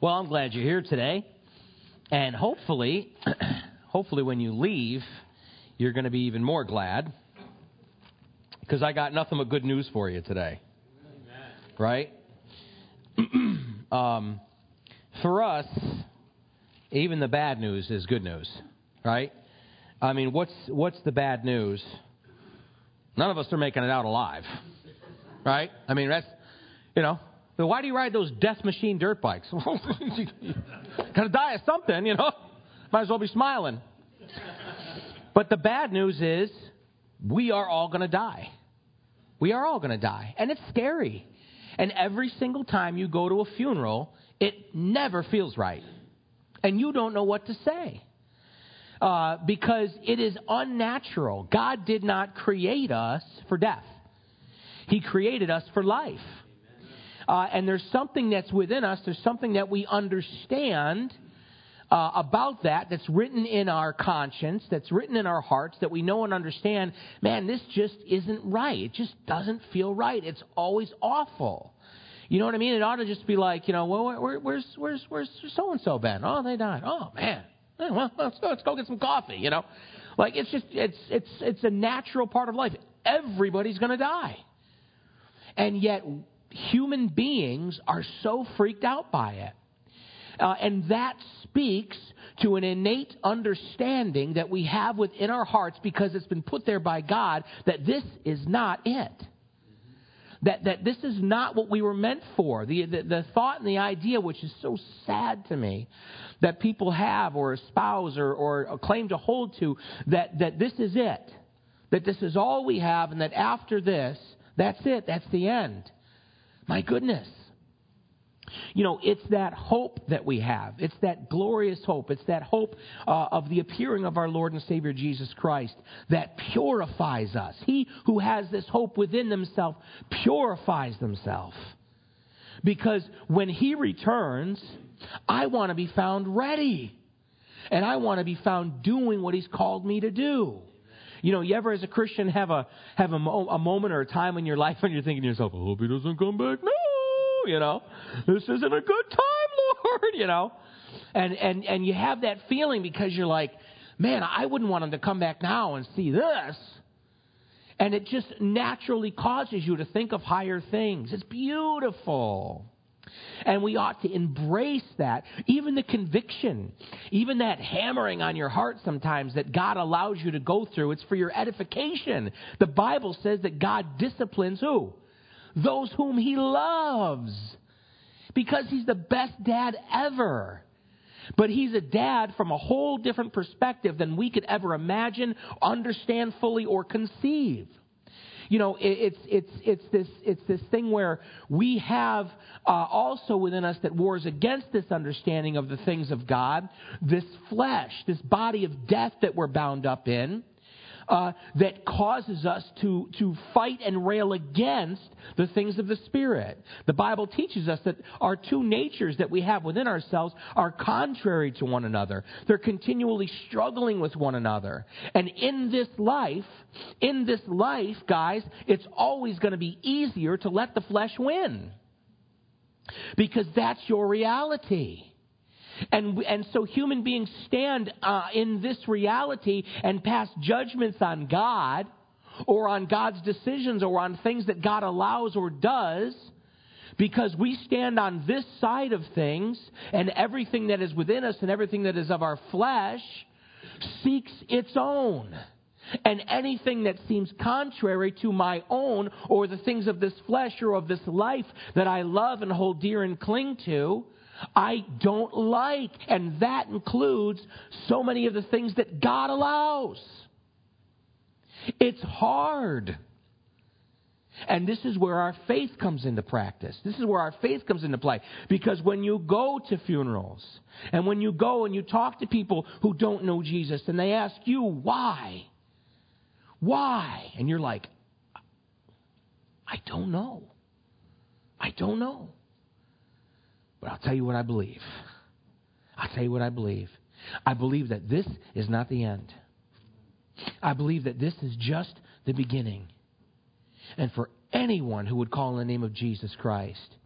Well, I'm glad you're here today. And hopefully, hopefully when you leave, you're going to be even more glad. Because I got nothing but good news for you today. Amen. Right? um, for us, even the bad news is good news. Right? I mean, what's, what's the bad news? None of us are making it out alive. Right? I mean, that's, you know, so why do you ride those death machine dirt bikes? Gonna die of something, you know. Might as well be smiling. But the bad news is we are all gonna die. We are all gonna die. And it's scary. And every single time you go to a funeral, it never feels right. And you don't know what to say. Uh, because it is unnatural. God did not create us for death, He created us for life. Uh, and there's something that's within us, there's something that we understand uh, about that that's written in our conscience, that's written in our hearts, that we know and understand, man, this just isn't right. It just doesn't feel right. It's always awful. You know what I mean? It ought to just be like, you know, well, where, where's where's where's so and so been? Oh, they died. Oh man. Well, let's go, let's go get some coffee. You know, like it's just it's it's it's a natural part of life. Everybody's going to die, and yet human beings are so freaked out by it. Uh, and that speaks to an innate understanding that we have within our hearts because it's been put there by God that this is not it. That, that this is not what we were meant for. The, the, the thought and the idea, which is so sad to me, that people have or espouse or, or claim to hold to, that, that this is it. That this is all we have, and that after this, that's it, that's the end. My goodness. You know, it's that hope that we have. It's that glorious hope. It's that hope uh, of the appearing of our Lord and Savior Jesus Christ that purifies us. He who has this hope within himself purifies himself. Because when He returns, I want to be found ready. And I want to be found doing what He's called me to do. You know, you ever as a Christian have a have a, mo- a moment or a time in your life when you're thinking to yourself, I hope he doesn't come back No, You know, this isn't a good time, Lord. You know, and and and you have that feeling because you're like, man, I wouldn't want him to come back now and see this. And it just naturally causes you to think of higher things. It's beautiful. And we ought to embrace that. Even the conviction, even that hammering on your heart sometimes that God allows you to go through, it's for your edification. The Bible says that God disciplines who? Those whom He loves. Because He's the best dad ever. But he's a dad from a whole different perspective than we could ever imagine, understand fully, or conceive you know, it, it's, it's, it's, this, it's this thing where we have uh, also within us that wars against this understanding of the things of God, this flesh, this body of death that we're bound up in uh, that causes us to, to fight and rail against the things of the Spirit. The Bible teaches us that our two natures that we have within ourselves are contrary to one another. They're continually struggling with one another. And in this life, in this life, guys, it's always going to be easier to let the flesh win. Because that's your reality. And, and so human beings stand uh, in this reality and pass judgments on God or on God's decisions or on things that God allows or does because we stand on this side of things and everything that is within us and everything that is of our flesh seeks its own. And anything that seems contrary to my own or the things of this flesh or of this life that I love and hold dear and cling to, I don't like. And that includes so many of the things that God allows. It's hard. And this is where our faith comes into practice. This is where our faith comes into play. Because when you go to funerals, and when you go and you talk to people who don't know Jesus, and they ask you, why? Why? And you're like, I don't know. I don't know. But I'll tell you what I believe. I'll tell you what I believe. I believe that this is not the end. I believe that this is just the beginning. And for anyone who would call in the name of Jesus Christ,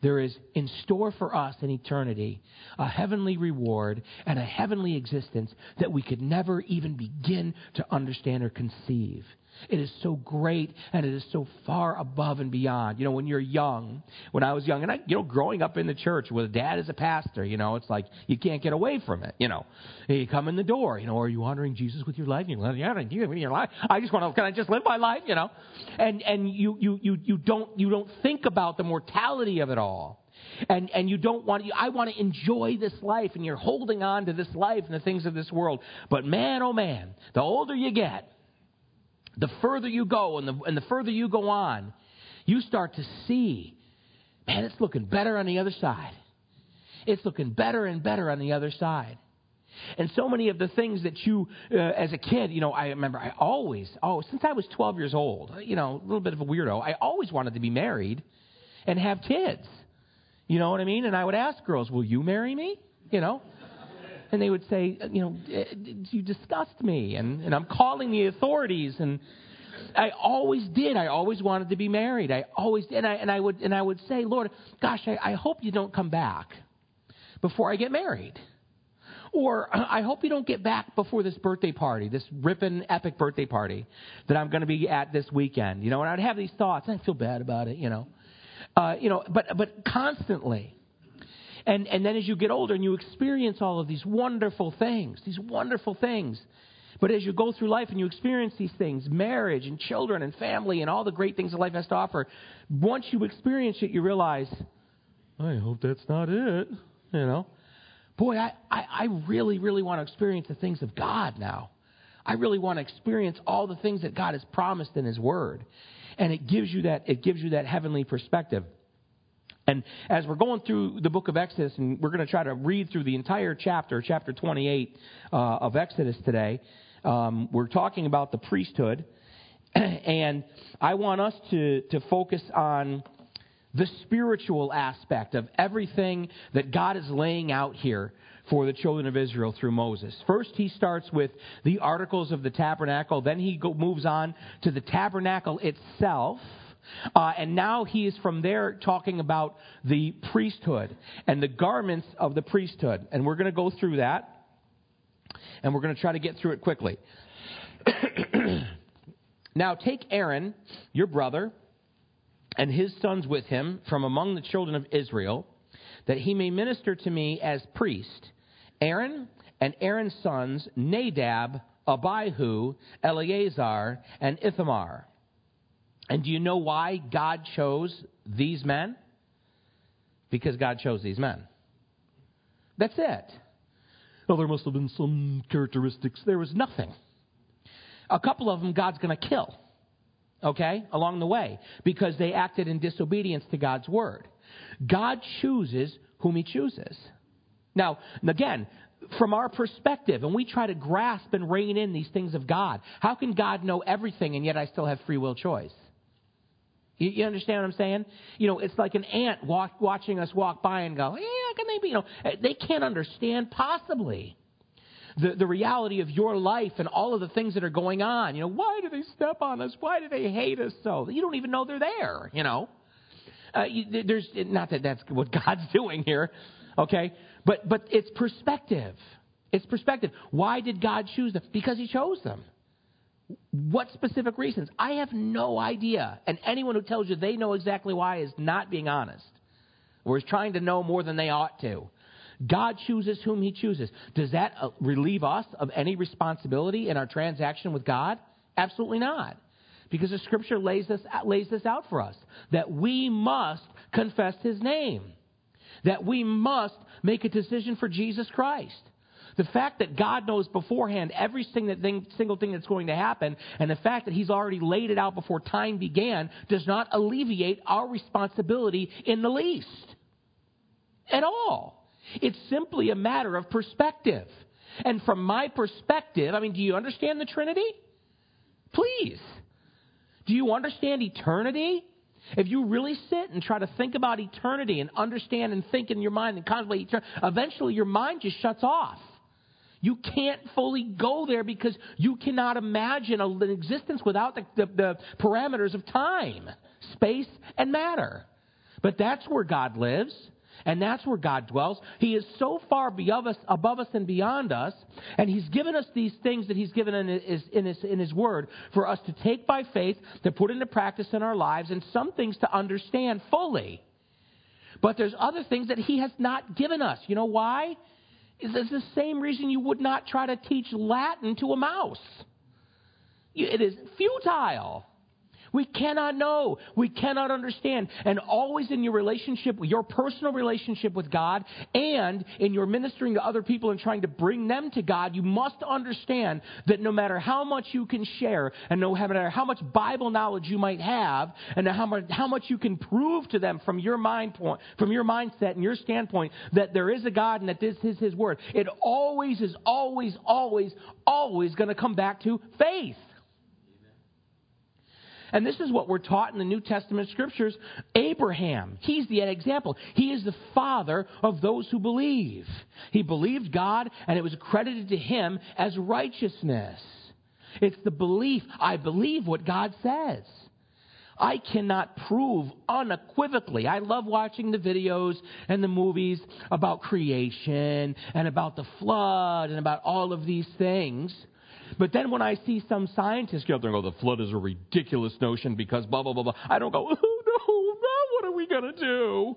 there is in store for us in eternity a heavenly reward and a heavenly existence that we could never even begin to understand or conceive. It is so great and it is so far above and beyond. You know, when you're young, when I was young, and I, you know, growing up in the church with dad as a pastor, you know, it's like you can't get away from it. You know, you come in the door, you know, are you honoring Jesus with your life? You're honoring you with your life. I just want to, can I just live my life? You know, and and you you you you don't you don't think about the mortality of it all and and you don't want I want to enjoy this life and you're holding on to this life and the things of this world. But man, oh man, the older you get, the further you go and the, and the further you go on, you start to see, man, it's looking better on the other side. It's looking better and better on the other side. And so many of the things that you, uh, as a kid, you know, I remember I always, oh, since I was 12 years old, you know, a little bit of a weirdo, I always wanted to be married and have kids. You know what I mean? And I would ask girls, will you marry me? You know? And they would say, you know, eh, you disgust me, and, and I'm calling the authorities, and I always did. I always wanted to be married. I always did. And I, and I would and I would say, Lord, gosh, I, I hope you don't come back before I get married. Or I hope you don't get back before this birthday party, this ripping epic birthday party that I'm going to be at this weekend. You know, and I'd have these thoughts. I feel bad about it. You know, uh, you know, but but constantly, and, and then as you get older and you experience all of these wonderful things, these wonderful things. But as you go through life and you experience these things, marriage and children and family and all the great things that life has to offer, once you experience it, you realize, I hope that's not it. You know? Boy, I, I, I really, really want to experience the things of God now. I really want to experience all the things that God has promised in His Word. And it gives you that, it gives you that heavenly perspective. And as we're going through the book of Exodus, and we're going to try to read through the entire chapter, chapter 28 uh, of Exodus today, um, we're talking about the priesthood. and I want us to, to focus on the spiritual aspect of everything that God is laying out here for the children of Israel through Moses. First, he starts with the articles of the tabernacle, then he go, moves on to the tabernacle itself uh, and now he is from there talking about the priesthood and the garments of the priesthood. And we're going to go through that. And we're going to try to get through it quickly. now take Aaron, your brother, and his sons with him from among the children of Israel, that he may minister to me as priest. Aaron and Aaron's sons, Nadab, Abihu, Eleazar, and Ithamar. And do you know why God chose these men? Because God chose these men. That's it. Well, there must have been some characteristics. There was nothing. A couple of them God's going to kill, okay, along the way, because they acted in disobedience to God's word. God chooses whom he chooses. Now, again, from our perspective, and we try to grasp and rein in these things of God, how can God know everything and yet I still have free will choice? You, you, understand what I'm saying? You know, it's like an ant walk, watching us walk by and go, yeah, how can they be? You know, they can't understand possibly the, the reality of your life and all of the things that are going on. You know, why do they step on us? Why do they hate us so? You don't even know they're there, you know. Uh, you, there's not that that's what God's doing here, okay? But but it's perspective. It's perspective. Why did God choose them? Because He chose them. What specific reasons? I have no idea. And anyone who tells you they know exactly why is not being honest or is trying to know more than they ought to. God chooses whom He chooses. Does that uh, relieve us of any responsibility in our transaction with God? Absolutely not. Because the Scripture lays this, lays this out for us that we must confess His name, that we must make a decision for Jesus Christ. The fact that God knows beforehand every single thing that's going to happen, and the fact that He's already laid it out before time began, does not alleviate our responsibility in the least. At all. It's simply a matter of perspective. And from my perspective, I mean, do you understand the Trinity? Please. Do you understand eternity? If you really sit and try to think about eternity and understand and think in your mind and contemplate eternity, eventually your mind just shuts off. You can't fully go there because you cannot imagine an existence without the, the, the parameters of time, space, and matter. But that's where God lives. And that's where God dwells. He is so far above us, above us and beyond us, and He's given us these things that He's given in His, in, His, in His Word for us to take by faith, to put into practice in our lives, and some things to understand fully. But there's other things that He has not given us. You know why? It's the same reason you would not try to teach Latin to a mouse. It is futile. We cannot know. We cannot understand. And always in your relationship, your personal relationship with God, and in your ministering to other people and trying to bring them to God, you must understand that no matter how much you can share, and no matter how much Bible knowledge you might have, and how much, how much you can prove to them from your mind point, from your mindset and your standpoint that there is a God and that this is His Word, it always is always, always, always going to come back to faith. And this is what we're taught in the New Testament scriptures. Abraham, he's the example. He is the father of those who believe. He believed God, and it was credited to him as righteousness. It's the belief, I believe what God says. I cannot prove unequivocally. I love watching the videos and the movies about creation and about the flood and about all of these things. But then when I see some scientists get up there and go, the flood is a ridiculous notion because blah, blah, blah, blah, I don't go, oh, no, now what are we going to do?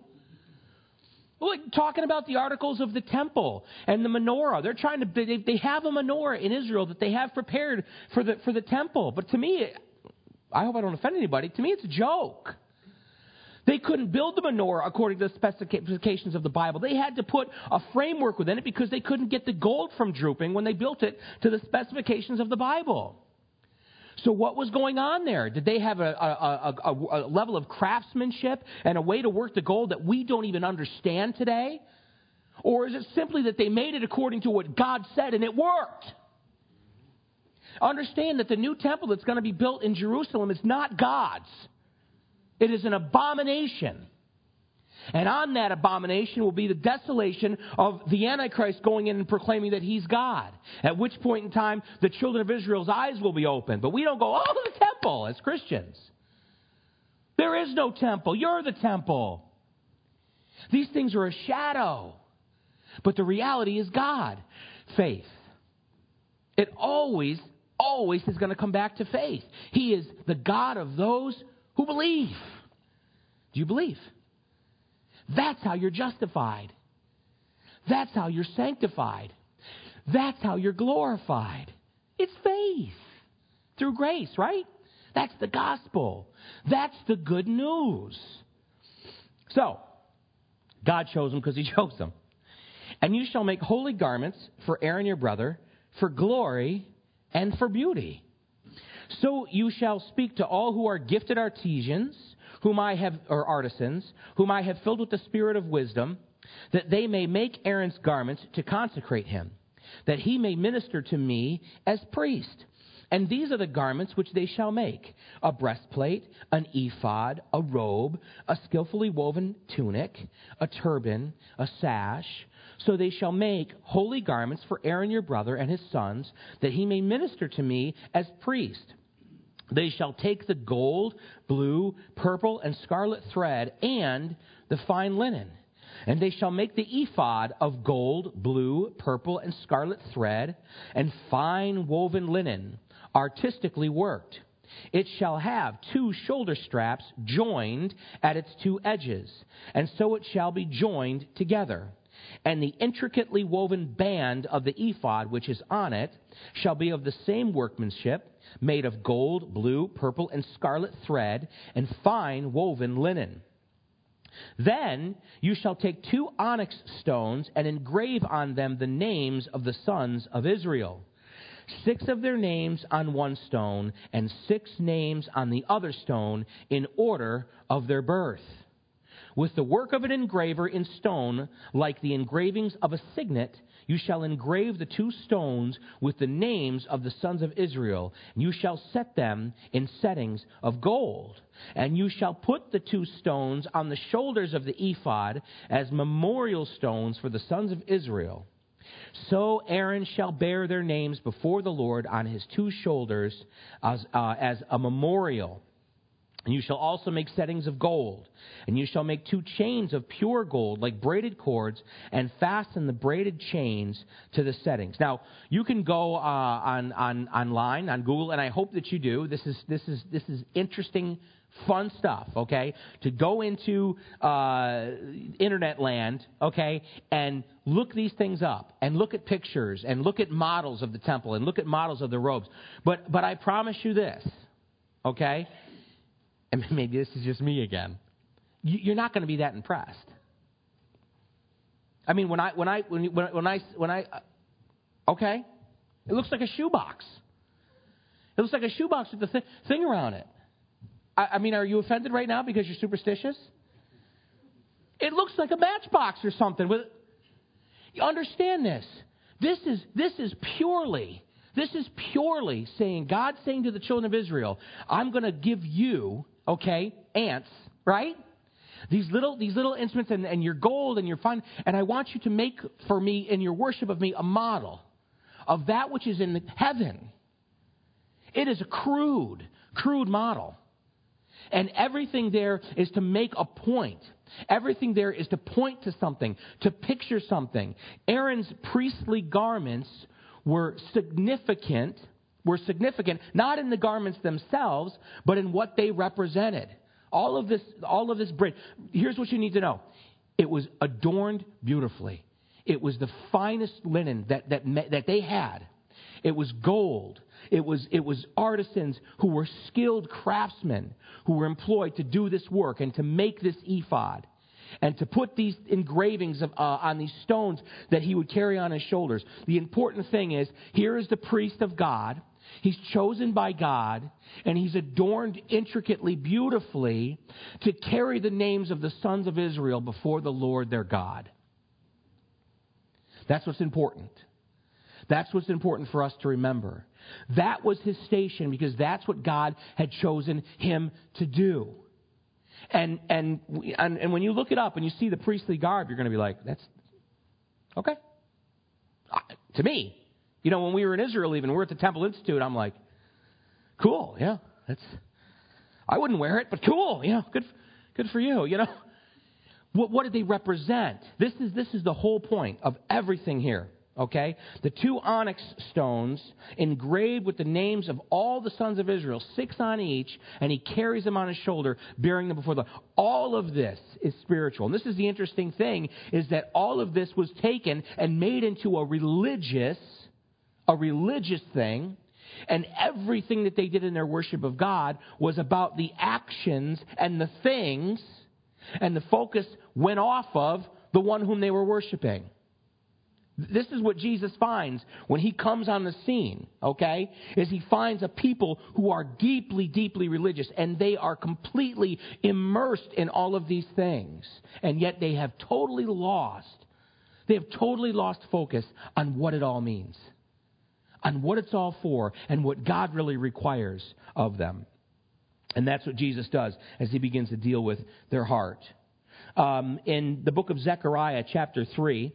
Like talking about the articles of the temple and the menorah. They're trying to, they, they have a menorah in Israel that they have prepared for the, for the temple. But to me, I hope I don't offend anybody, to me it's a joke. They couldn't build the menorah according to the specifications of the Bible. They had to put a framework within it because they couldn't get the gold from drooping when they built it to the specifications of the Bible. So, what was going on there? Did they have a, a, a, a, level of craftsmanship and a way to work the gold that we don't even understand today? Or is it simply that they made it according to what God said and it worked? Understand that the new temple that's going to be built in Jerusalem is not God's. It is an abomination. And on that abomination will be the desolation of the Antichrist going in and proclaiming that he's God. At which point in time, the children of Israel's eyes will be opened. But we don't go, oh, the temple as Christians. There is no temple. You're the temple. These things are a shadow. But the reality is God. Faith. It always, always is going to come back to faith. He is the God of those who believe. Do you believe? That's how you're justified. That's how you're sanctified. That's how you're glorified. It's faith through grace, right? That's the gospel. That's the good news. So, God chose them because He chose them. And you shall make holy garments for Aaron your brother, for glory and for beauty. So you shall speak to all who are gifted artisans, whom I have, or artisans, whom I have filled with the spirit of wisdom, that they may make Aaron's garments to consecrate him, that he may minister to me as priest. And these are the garments which they shall make a breastplate, an ephod, a robe, a skillfully woven tunic, a turban, a sash. So they shall make holy garments for Aaron your brother and his sons, that he may minister to me as priest. They shall take the gold, blue, purple, and scarlet thread and the fine linen. And they shall make the ephod of gold, blue, purple, and scarlet thread and fine woven linen, artistically worked. It shall have two shoulder straps joined at its two edges, and so it shall be joined together. And the intricately woven band of the ephod which is on it shall be of the same workmanship made of gold, blue, purple, and scarlet thread, and fine woven linen. Then you shall take two onyx stones and engrave on them the names of the sons of Israel. Six of their names on one stone, and six names on the other stone, in order of their birth. With the work of an engraver in stone, like the engravings of a signet, you shall engrave the two stones with the names of the sons of Israel, and you shall set them in settings of gold. And you shall put the two stones on the shoulders of the ephod as memorial stones for the sons of Israel. So Aaron shall bear their names before the Lord on his two shoulders as, uh, as a memorial. And you shall also make settings of gold. And you shall make two chains of pure gold, like braided cords, and fasten the braided chains to the settings. Now, you can go uh, on, on, online, on Google, and I hope that you do. This is, this is, this is interesting, fun stuff, okay? To go into uh, internet land, okay, and look these things up, and look at pictures, and look at models of the temple, and look at models of the robes. But, but I promise you this, okay? and maybe this is just me again, you're not going to be that impressed. I mean, when I when I when when, when I when I uh, okay, it looks like a shoebox. It looks like a shoebox with the th- thing around it. I, I mean, are you offended right now because you're superstitious? It looks like a matchbox or something. With you understand this? This is this is purely this is purely saying God saying to the children of Israel, I'm going to give you okay, ants, right? These little, these little instruments and, and your gold and your fun, and I want you to make for me in your worship of me a model of that which is in heaven. It is a crude, crude model. And everything there is to make a point. Everything there is to point to something, to picture something. Aaron's priestly garments were significant were significant, not in the garments themselves, but in what they represented. All of this, all of this bread. Here's what you need to know. It was adorned beautifully. It was the finest linen that, that, that they had. It was gold. It was, it was artisans who were skilled craftsmen who were employed to do this work and to make this ephod and to put these engravings of, uh, on these stones that he would carry on his shoulders. The important thing is here is the priest of God He's chosen by God, and he's adorned intricately, beautifully, to carry the names of the sons of Israel before the Lord their God. That's what's important. That's what's important for us to remember. That was his station because that's what God had chosen him to do. And, and, and, and when you look it up and you see the priestly garb, you're going to be like, that's okay. To me, you know, when we were in Israel, even we're at the Temple Institute, I'm like, cool, yeah, that's. I wouldn't wear it, but cool, you know, good, good for you. You know, what, what did they represent? This is this is the whole point of everything here. Okay, the two onyx stones engraved with the names of all the sons of Israel, six on each, and he carries them on his shoulder, bearing them before the. All of this is spiritual, and this is the interesting thing: is that all of this was taken and made into a religious a religious thing, and everything that they did in their worship of God was about the actions and the things, and the focus went off of the one whom they were worshiping. This is what Jesus finds when he comes on the scene, okay? Is he finds a people who are deeply, deeply religious and they are completely immersed in all of these things. And yet they have totally lost, they have totally lost focus on what it all means on what it's all for and what God really requires of them. And that's what Jesus does as he begins to deal with their heart. Um, in the book of Zechariah, chapter 3,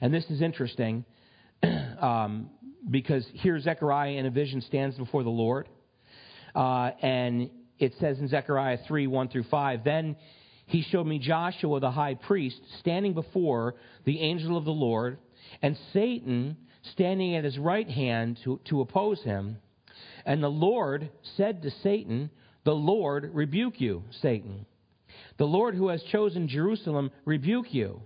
and this is interesting um, because here Zechariah in a vision stands before the Lord. Uh, and it says in Zechariah 3 1 through 5, Then he showed me Joshua the high priest standing before the angel of the Lord, and Satan standing at his right hand to, to oppose him. And the Lord said to Satan, The Lord rebuke you, Satan. The Lord who has chosen Jerusalem rebuke you.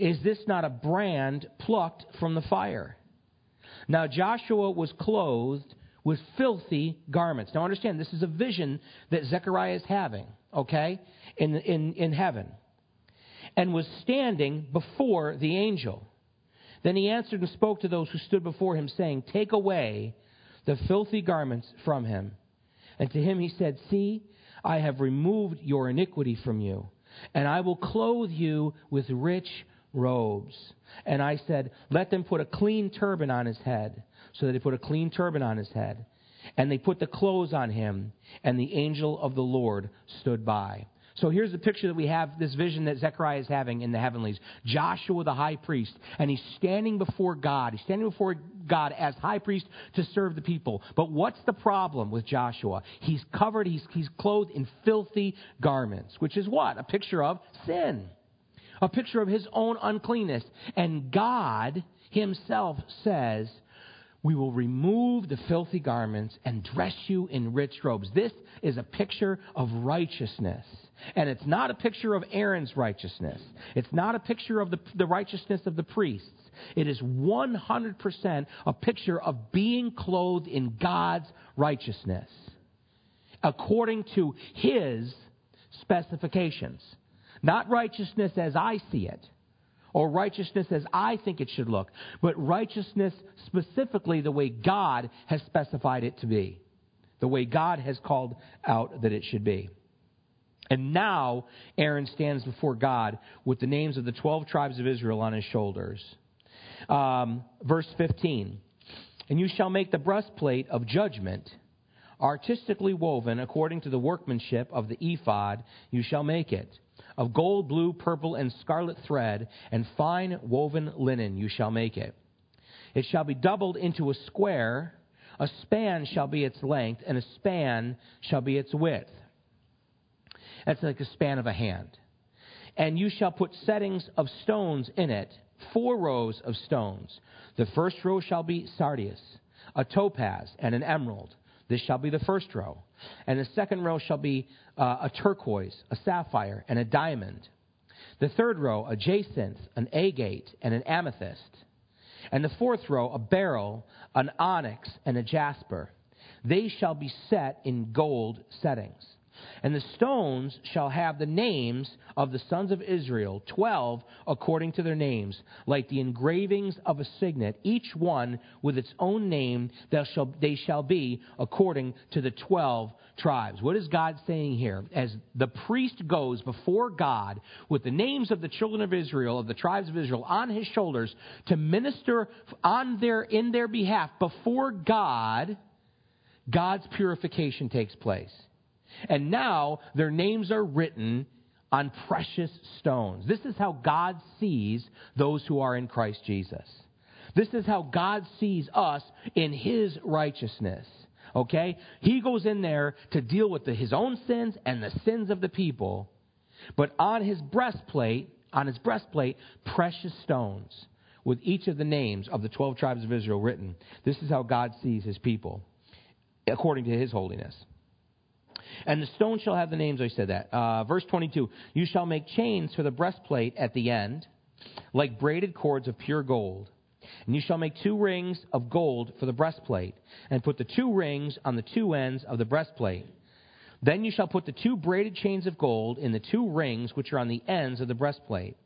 Is this not a brand plucked from the fire? Now Joshua was clothed with filthy garments. Now understand, this is a vision that Zechariah is having, okay, in, in, in heaven. And was standing before the angel. Then he answered and spoke to those who stood before him, saying, Take away the filthy garments from him. And to him he said, See, I have removed your iniquity from you, and I will clothe you with rich robes. And I said, Let them put a clean turban on his head. So that they put a clean turban on his head. And they put the clothes on him, and the angel of the Lord stood by. So here's the picture that we have this vision that Zechariah is having in the heavenlies. Joshua, the high priest, and he's standing before God. He's standing before God as high priest to serve the people. But what's the problem with Joshua? He's covered, he's, he's clothed in filthy garments, which is what? A picture of sin, a picture of his own uncleanness. And God himself says, we will remove the filthy garments and dress you in rich robes. This is a picture of righteousness. And it's not a picture of Aaron's righteousness. It's not a picture of the, the righteousness of the priests. It is 100% a picture of being clothed in God's righteousness according to His specifications. Not righteousness as I see it or righteousness as I think it should look, but righteousness specifically the way God has specified it to be, the way God has called out that it should be. And now Aaron stands before God with the names of the 12 tribes of Israel on his shoulders. Um, verse 15 And you shall make the breastplate of judgment, artistically woven according to the workmanship of the ephod, you shall make it. Of gold, blue, purple, and scarlet thread, and fine woven linen you shall make it. It shall be doubled into a square. A span shall be its length, and a span shall be its width. That's like a span of a hand. And you shall put settings of stones in it, four rows of stones. The first row shall be sardius, a topaz, and an emerald. This shall be the first row. And the second row shall be uh, a turquoise, a sapphire, and a diamond. The third row, a jacinth, an agate, and an amethyst. And the fourth row, a beryl, an onyx, and a jasper. They shall be set in gold settings. And the stones shall have the names of the sons of Israel, twelve according to their names, like the engravings of a signet, each one with its own name, shall, they shall be according to the twelve tribes. What is God saying here? As the priest goes before God with the names of the children of Israel, of the tribes of Israel, on his shoulders to minister on their, in their behalf before God, God's purification takes place. And now their names are written on precious stones. This is how God sees those who are in Christ Jesus. This is how God sees us in His righteousness. Okay? He goes in there to deal with the, his own sins and the sins of the people. But on his breastplate, on his breastplate, precious stones with each of the names of the 12 tribes of Israel written. This is how God sees his people according to his holiness. And the stone shall have the names, I said that. Uh, verse 22 You shall make chains for the breastplate at the end, like braided cords of pure gold. And you shall make two rings of gold for the breastplate, and put the two rings on the two ends of the breastplate. Then you shall put the two braided chains of gold in the two rings which are on the ends of the breastplate.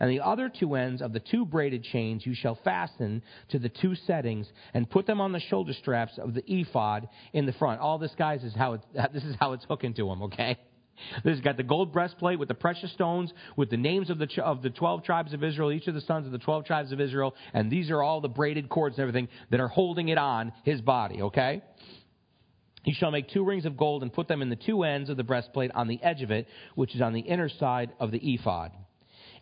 And the other two ends of the two braided chains you shall fasten to the two settings and put them on the shoulder straps of the ephod in the front. All this, guys, is how it, this is how it's hooking to them, okay? This has got the gold breastplate with the precious stones, with the names of the, of the 12 tribes of Israel, each of the sons of the 12 tribes of Israel, and these are all the braided cords and everything that are holding it on his body, okay? You shall make two rings of gold and put them in the two ends of the breastplate on the edge of it, which is on the inner side of the ephod.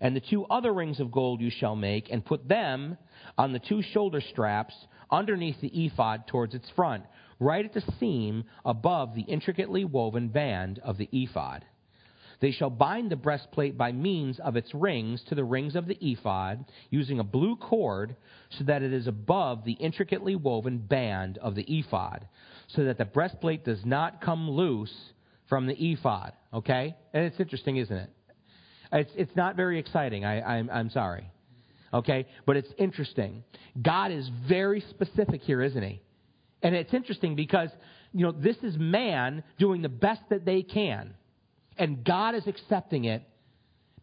And the two other rings of gold you shall make, and put them on the two shoulder straps underneath the ephod towards its front, right at the seam above the intricately woven band of the ephod. They shall bind the breastplate by means of its rings to the rings of the ephod, using a blue cord, so that it is above the intricately woven band of the ephod, so that the breastplate does not come loose from the ephod. Okay? And it's interesting, isn't it? It's, it's not very exciting. I, I'm, I'm sorry. Okay? But it's interesting. God is very specific here, isn't he? And it's interesting because, you know, this is man doing the best that they can. And God is accepting it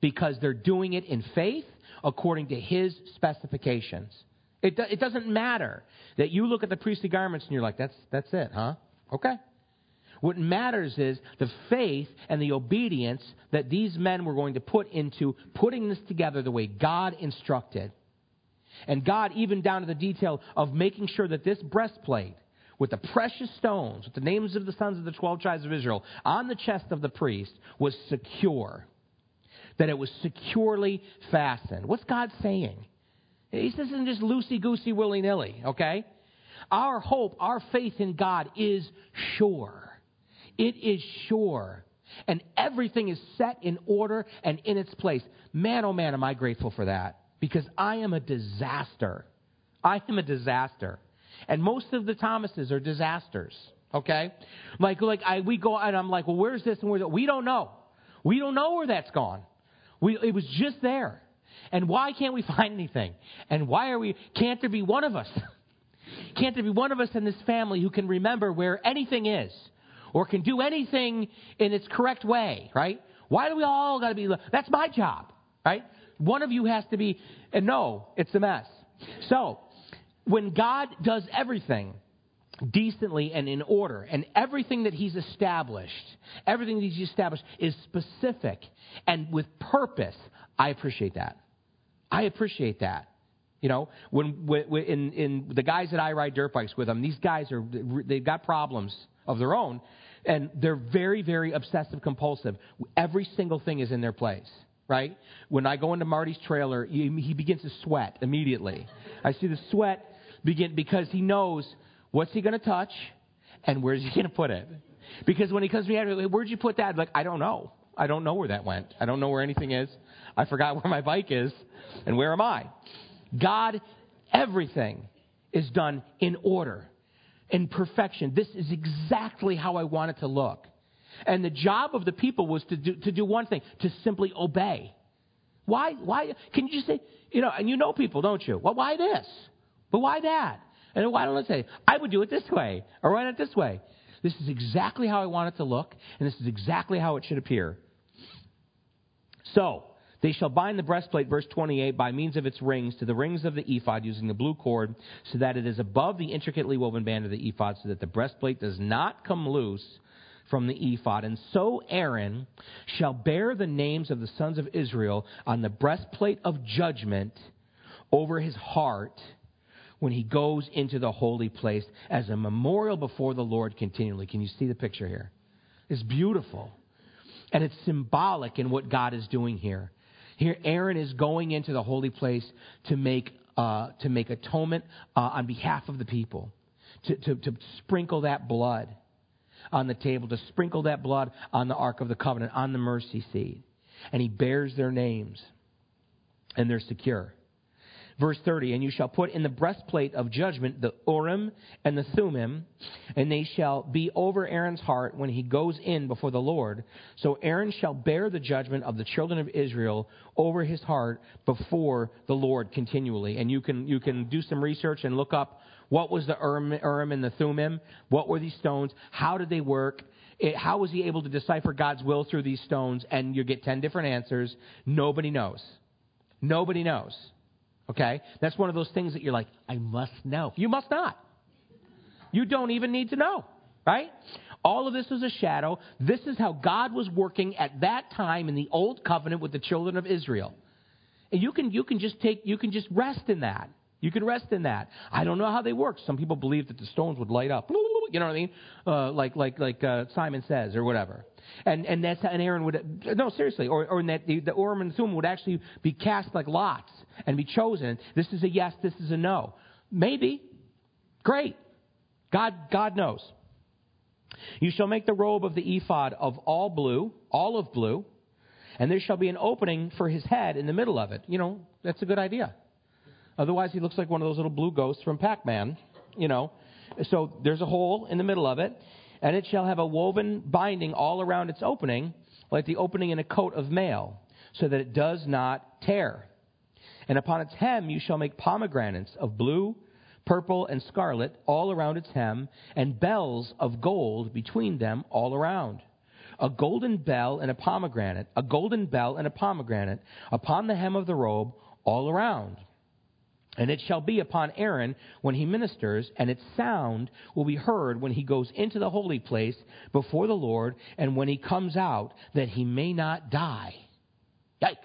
because they're doing it in faith according to his specifications. It, do, it doesn't matter that you look at the priestly garments and you're like, that's, that's it, huh? Okay. What matters is the faith and the obedience that these men were going to put into putting this together the way God instructed. And God, even down to the detail of making sure that this breastplate with the precious stones, with the names of the sons of the 12 tribes of Israel, on the chest of the priest was secure. That it was securely fastened. What's God saying? Says isn't just loosey goosey, willy nilly, okay? Our hope, our faith in God is sure. It is sure. And everything is set in order and in its place. Man, oh man, am I grateful for that. Because I am a disaster. I am a disaster. And most of the Thomases are disasters. Okay? Like, like I, we go, and I'm like, well, where's this and where's that? We don't know. We don't know where that's gone. We, it was just there. And why can't we find anything? And why are we, can't there be one of us? can't there be one of us in this family who can remember where anything is? Or can do anything in its correct way, right? Why do we all gotta be, that's my job, right? One of you has to be, and no, it's a mess. So, when God does everything decently and in order, and everything that He's established, everything that He's established is specific and with purpose, I appreciate that. I appreciate that. You know, when, when in in the guys that I ride dirt bikes with them, these guys are they've got problems of their own, and they're very very obsessive compulsive. Every single thing is in their place right? When I go into Marty's trailer, he, he begins to sweat immediately. I see the sweat begin because he knows what's he going to touch and where's he going to put it. Because when he comes to me, where'd you put that? I'm like, I don't know. I don't know where that went. I don't know where anything is. I forgot where my bike is. And where am I? God, everything is done in order, in perfection. This is exactly how I want it to look. And the job of the people was to do, to do one thing, to simply obey. Why, why, can you just say, you know, and you know people, don't you? Well, why this? But why that? And why don't I say, I would do it this way, or why not this way? This is exactly how I want it to look, and this is exactly how it should appear. So, they shall bind the breastplate, verse 28, by means of its rings to the rings of the ephod using the blue cord, so that it is above the intricately woven band of the ephod, so that the breastplate does not come loose from the ephod. And so Aaron shall bear the names of the sons of Israel on the breastplate of judgment over his heart when he goes into the holy place as a memorial before the Lord continually. Can you see the picture here? It's beautiful. And it's symbolic in what God is doing here. Here, Aaron is going into the holy place to make, uh, to make atonement uh, on behalf of the people, to, to, to sprinkle that blood on the table to sprinkle that blood on the Ark of the Covenant, on the mercy seat. And he bears their names, and they're secure. Verse 30, and you shall put in the breastplate of judgment the Urim and the Thummim, and they shall be over Aaron's heart when he goes in before the Lord. So Aaron shall bear the judgment of the children of Israel over his heart before the Lord continually. And you can, you can do some research and look up what was the Urim and the Thummim? What were these stones? How did they work? It, how was he able to decipher God's will through these stones? And you get 10 different answers. Nobody knows. Nobody knows. Okay? That's one of those things that you're like, I must know. You must not. You don't even need to know. Right? All of this is a shadow. This is how God was working at that time in the old covenant with the children of Israel. And you can, you can just take, you can just rest in that. You can rest in that. I don't know how they work. Some people believe that the stones would light up. You know what I mean? Uh, like like like uh, Simon says or whatever. And and that's and Aaron would no seriously or or that the, the Urim and Thummim would actually be cast like lots and be chosen. This is a yes. This is a no. Maybe. Great. God God knows. You shall make the robe of the ephod of all blue, olive blue, and there shall be an opening for his head in the middle of it. You know, that's a good idea. Otherwise, he looks like one of those little blue ghosts from Pac Man, you know. So there's a hole in the middle of it, and it shall have a woven binding all around its opening, like the opening in a coat of mail, so that it does not tear. And upon its hem you shall make pomegranates of blue, purple, and scarlet all around its hem, and bells of gold between them all around. A golden bell and a pomegranate, a golden bell and a pomegranate upon the hem of the robe all around. And it shall be upon Aaron when he ministers, and its sound will be heard when he goes into the holy place before the Lord, and when he comes out, that he may not die. Yikes.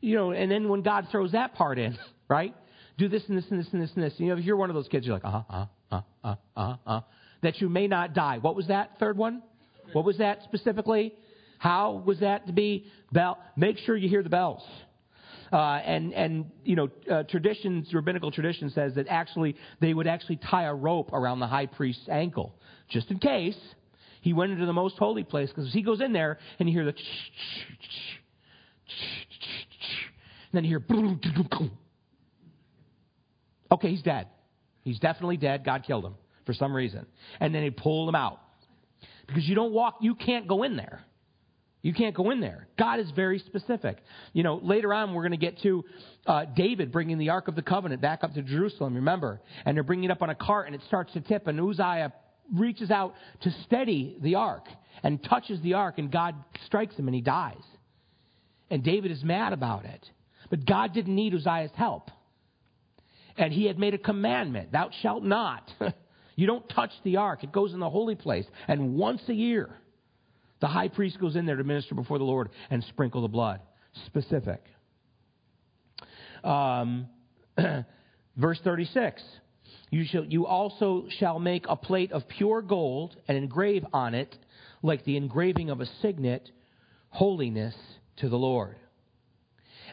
You know, and then when God throws that part in, right? Do this and this and this and this and this. You know, if you're one of those kids, you're like, uh huh, uh huh, uh, uh, uh, uh, that you may not die. What was that third one? What was that specifically? How was that to be? Bell. Make sure you hear the bells. Uh, and and you know uh, traditions, rabbinical tradition says that actually they would actually tie a rope around the high priest's ankle just in case he went into the most holy place. Because he goes in there and you hear the then you hear okay he's dead. He's definitely dead. God killed him for some reason. And then they pull him out. Because you don't walk you can't go in there you can't go in there. God is very specific. You know, later on we're going to get to uh, David bringing the Ark of the Covenant back up to Jerusalem, remember? And they're bringing it up on a cart and it starts to tip and Uzziah reaches out to steady the Ark and touches the Ark and God strikes him and he dies. And David is mad about it. But God didn't need Uzziah's help. And he had made a commandment, thou shalt not. you don't touch the Ark. It goes in the holy place. And once a year, the high priest goes in there to minister before the Lord and sprinkle the blood. Specific. Um, verse 36. You, shall, you also shall make a plate of pure gold and engrave on it, like the engraving of a signet, holiness to the Lord.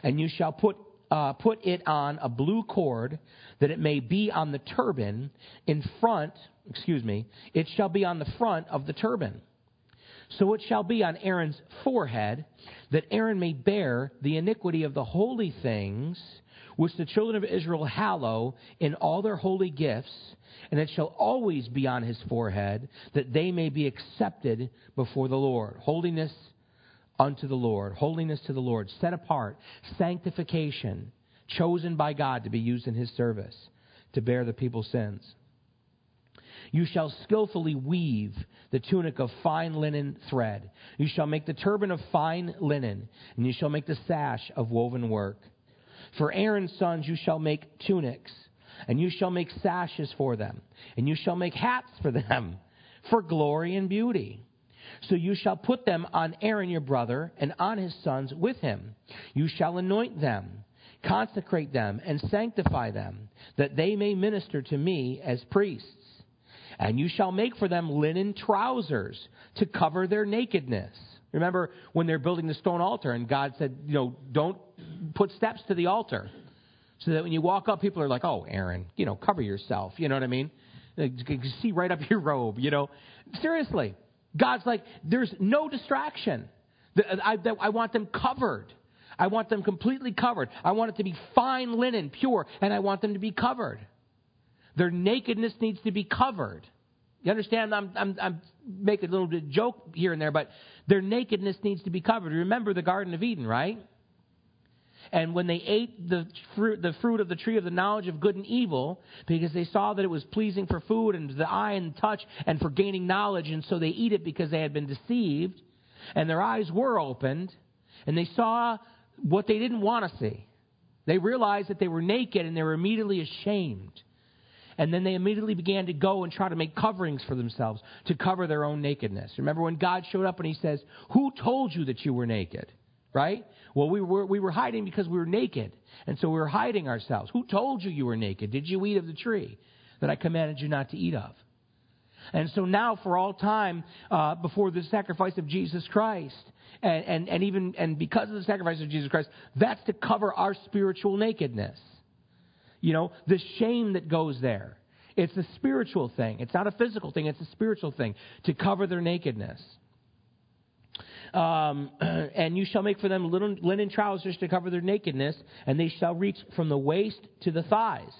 And you shall put, uh, put it on a blue cord, that it may be on the turban in front, excuse me, it shall be on the front of the turban. So it shall be on Aaron's forehead that Aaron may bear the iniquity of the holy things which the children of Israel hallow in all their holy gifts, and it shall always be on his forehead that they may be accepted before the Lord. Holiness unto the Lord, holiness to the Lord, set apart, sanctification, chosen by God to be used in his service, to bear the people's sins. You shall skillfully weave the tunic of fine linen thread. You shall make the turban of fine linen, and you shall make the sash of woven work. For Aaron's sons you shall make tunics, and you shall make sashes for them, and you shall make hats for them, for glory and beauty. So you shall put them on Aaron your brother, and on his sons with him. You shall anoint them, consecrate them, and sanctify them, that they may minister to me as priests. And you shall make for them linen trousers to cover their nakedness. Remember when they're building the stone altar and God said, you know, don't put steps to the altar. So that when you walk up, people are like, oh, Aaron, you know, cover yourself. You know what I mean? You can see right up your robe, you know. Seriously. God's like, there's no distraction. I, I want them covered. I want them completely covered. I want it to be fine linen, pure, and I want them to be covered. Their nakedness needs to be covered. You understand? I'm, I'm, I'm making a little bit joke here and there, but their nakedness needs to be covered. Remember the Garden of Eden, right? And when they ate the fruit, the fruit of the tree of the knowledge of good and evil, because they saw that it was pleasing for food and the eye and the touch and for gaining knowledge, and so they eat it because they had been deceived, and their eyes were opened, and they saw what they didn't want to see. They realized that they were naked and they were immediately ashamed. And then they immediately began to go and try to make coverings for themselves to cover their own nakedness. Remember when God showed up and he says, Who told you that you were naked? Right? Well, we were, we were hiding because we were naked. And so we were hiding ourselves. Who told you you were naked? Did you eat of the tree that I commanded you not to eat of? And so now, for all time, uh, before the sacrifice of Jesus Christ, and, and, and even and because of the sacrifice of Jesus Christ, that's to cover our spiritual nakedness. You know, the shame that goes there. It's a spiritual thing. It's not a physical thing, it's a spiritual thing to cover their nakedness. Um, and you shall make for them linen trousers to cover their nakedness, and they shall reach from the waist to the thighs.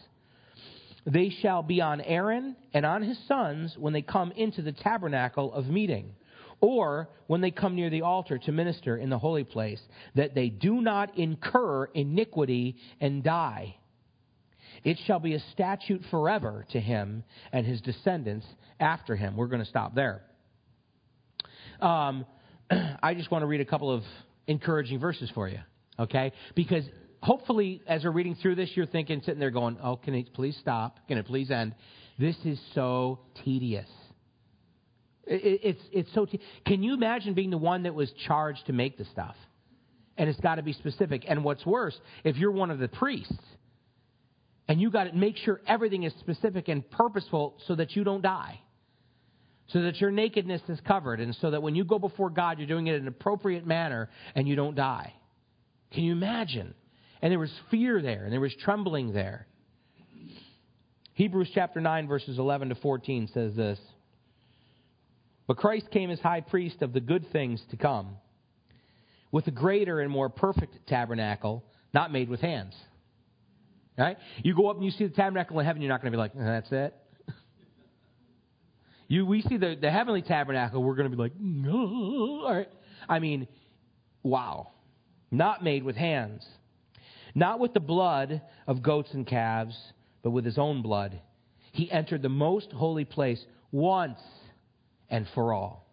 They shall be on Aaron and on his sons when they come into the tabernacle of meeting, or when they come near the altar to minister in the holy place, that they do not incur iniquity and die. It shall be a statute forever to him and his descendants after him. We're going to stop there. Um, I just want to read a couple of encouraging verses for you, okay? Because hopefully, as we're reading through this, you're thinking, sitting there going, oh, can it please stop? Can it please end? This is so tedious. It, it's, it's so. Te- can you imagine being the one that was charged to make the stuff? And it's got to be specific. And what's worse, if you're one of the priests, And you got to make sure everything is specific and purposeful so that you don't die. So that your nakedness is covered, and so that when you go before God, you're doing it in an appropriate manner and you don't die. Can you imagine? And there was fear there, and there was trembling there. Hebrews chapter 9, verses 11 to 14 says this But Christ came as high priest of the good things to come, with a greater and more perfect tabernacle, not made with hands. Right? You go up and you see the tabernacle in heaven, you're not going to be like, uh, that's it. You, we see the, the heavenly tabernacle, we're going to be like, no. All right. I mean, wow. Not made with hands. Not with the blood of goats and calves, but with his own blood. He entered the most holy place once and for all,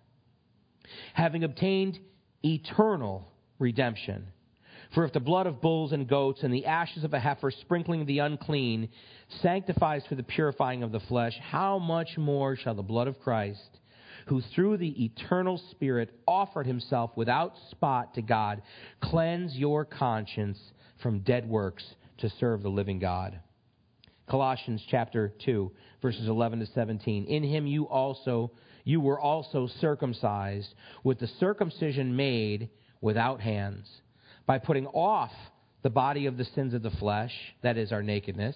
having obtained eternal redemption. For if the blood of bulls and goats and the ashes of a heifer sprinkling the unclean sanctifies for the purifying of the flesh, how much more shall the blood of Christ, who through the eternal Spirit offered himself without spot to God, cleanse your conscience from dead works to serve the living God? Colossians chapter 2, verses 11 to 17. In him you also you were also circumcised with the circumcision made without hands by putting off the body of the sins of the flesh, that is, our nakedness,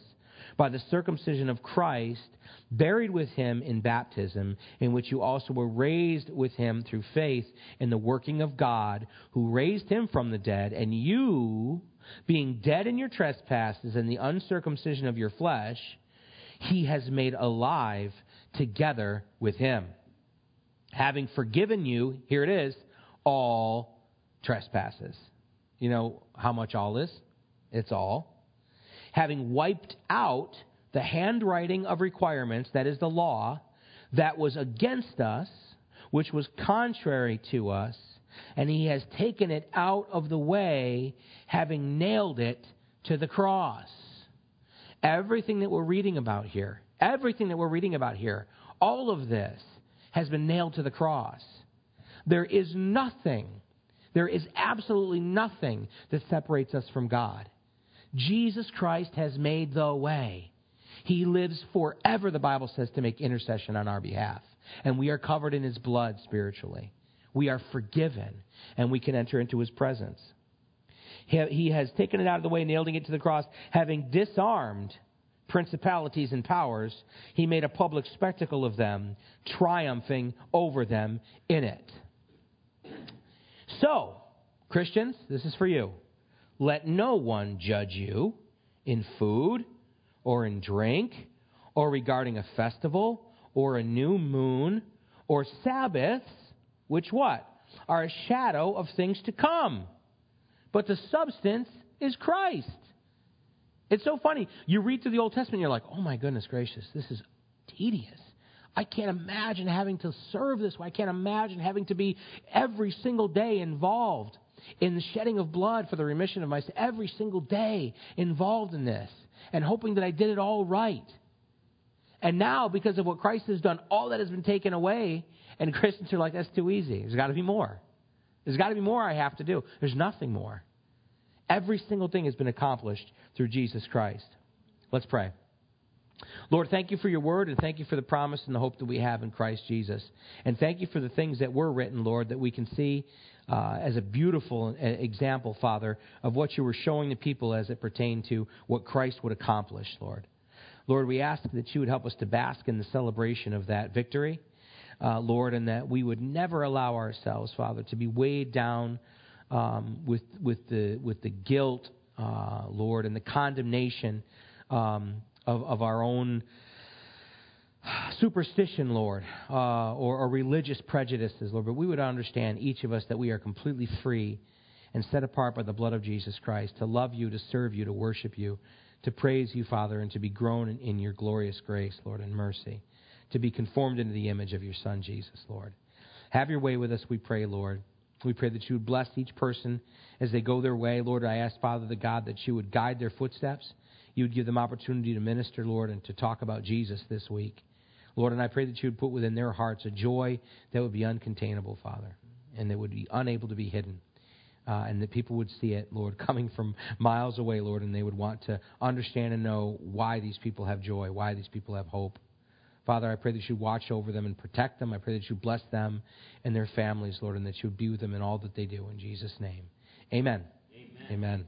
by the circumcision of Christ, buried with him in baptism, in which you also were raised with him through faith in the working of God, who raised him from the dead, and you, being dead in your trespasses and the uncircumcision of your flesh, he has made alive together with him. Having forgiven you, here it is, all trespasses you know how much all is? It's all. Having wiped out the handwriting of requirements, that is the law, that was against us, which was contrary to us, and he has taken it out of the way, having nailed it to the cross. Everything that we're reading about here, everything that we're reading about here, all of this has been nailed to the cross. There is nothing there is absolutely nothing that separates us from God. Jesus Christ has made the way. He lives forever, the Bible says, to make intercession on our behalf. And we are covered in his blood spiritually. We are forgiven, and we can enter into his presence. He has taken it out of the way, nailing it to the cross, having disarmed principalities and powers. He made a public spectacle of them, triumphing over them in it. So, Christians, this is for you. Let no one judge you in food or in drink or regarding a festival or a new moon or Sabbaths, which what? Are a shadow of things to come. But the substance is Christ. It's so funny. You read through the Old Testament, you're like, oh my goodness gracious, this is tedious. I can't imagine having to serve this way. I can't imagine having to be every single day involved in the shedding of blood for the remission of my sin. Every single day involved in this and hoping that I did it all right. And now, because of what Christ has done, all that has been taken away, and Christians are like, that's too easy. There's got to be more. There's got to be more I have to do. There's nothing more. Every single thing has been accomplished through Jesus Christ. Let's pray. Lord, thank you for your word and thank you for the promise and the hope that we have in Christ Jesus. And thank you for the things that were written, Lord, that we can see uh, as a beautiful uh, example, Father, of what you were showing the people as it pertained to what Christ would accomplish, Lord. Lord, we ask that you would help us to bask in the celebration of that victory, uh, Lord, and that we would never allow ourselves, Father, to be weighed down um, with, with, the, with the guilt, uh, Lord, and the condemnation. Um, of, of our own superstition, Lord, uh, or, or religious prejudices, Lord, but we would understand, each of us, that we are completely free and set apart by the blood of Jesus Christ to love you, to serve you, to worship you, to praise you, Father, and to be grown in, in your glorious grace, Lord, and mercy, to be conformed into the image of your Son, Jesus, Lord. Have your way with us, we pray, Lord. We pray that you would bless each person as they go their way. Lord, I ask, Father, the God, that you would guide their footsteps you would give them opportunity to minister, Lord, and to talk about Jesus this week. Lord, and I pray that you would put within their hearts a joy that would be uncontainable, Father, and that would be unable to be hidden. uh, and that people would see it, Lord, coming from miles away, Lord, and they would want to understand and know why these people have joy, why these people have hope. Father, I pray that you watch over them and protect them. I pray that you bless them and their families, Lord, and that you would be with them in all that they do. In Jesus' name. Amen. Amen. Amen.